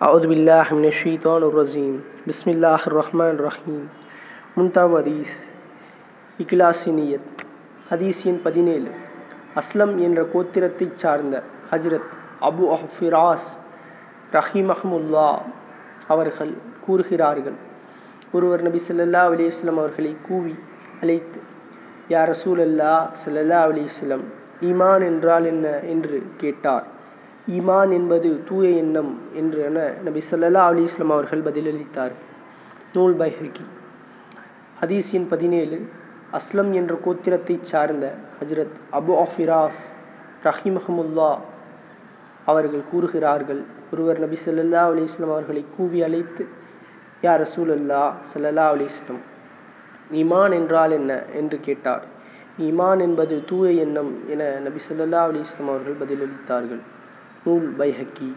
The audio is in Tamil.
அவுதுபில்லாஹிமினஷீத்தானுர்ரஜீம் பிஸ்மில்லாஹ் ரஹ்மான் ரஹீம் முன்தாவ் ஹதீஸ் இக்லாசினியத் ஹதீஸ் எண் பதினேழு. அஸ்லம் என்ற கோத்திரத்தைச் சார்ந்த ஹஜ்ரத் அபு அஃபிராஸ் ரஹீம் ரஹிமஹமுல்லா அவர்கள் கூறுகிறார்கள். ஒருவர் நபி சொல்லல்லா அலிஸ்லம் அவர்களை கூவி அழைத்து யார் ரசூல் அல்லா சல்லல்லா அலிஸ்லம் ஈமான் என்றால் என்ன? என்று கேட்டார். ஈமான் என்பது தூய எண்ணம் என்று என நபி ஸல்லல்லாஹு அலி இஸ்லாம் அவர்கள் பதிலளித்தார். நூல் பைஹகி ஹதீஸ் எண் பதினேழு அஸ்லம் என்ற கோத்திரத்தைச் சார்ந்த ஹஜ்ரத் அபு அஃபிராஸ் ரஹிமஹமுல்லா அவர்கள் கூறுகிறார்கள் ஒருவர் நபி சொல்லல்லா அலி இஸ்லாம் அவர்களை கூவி அழைத்து யா ரசூலல்லா சல்லல்லா அலி வஸல்லம் ஈமான் என்றால் என்ன? என்று கேட்டார். ஈமான் என்பது தூய எண்ணம் என நபி சொல்லல்லா அலி இஸ்லாம் அவர்கள் பதிலளித்தார்கள். நூல் பைஹக்கி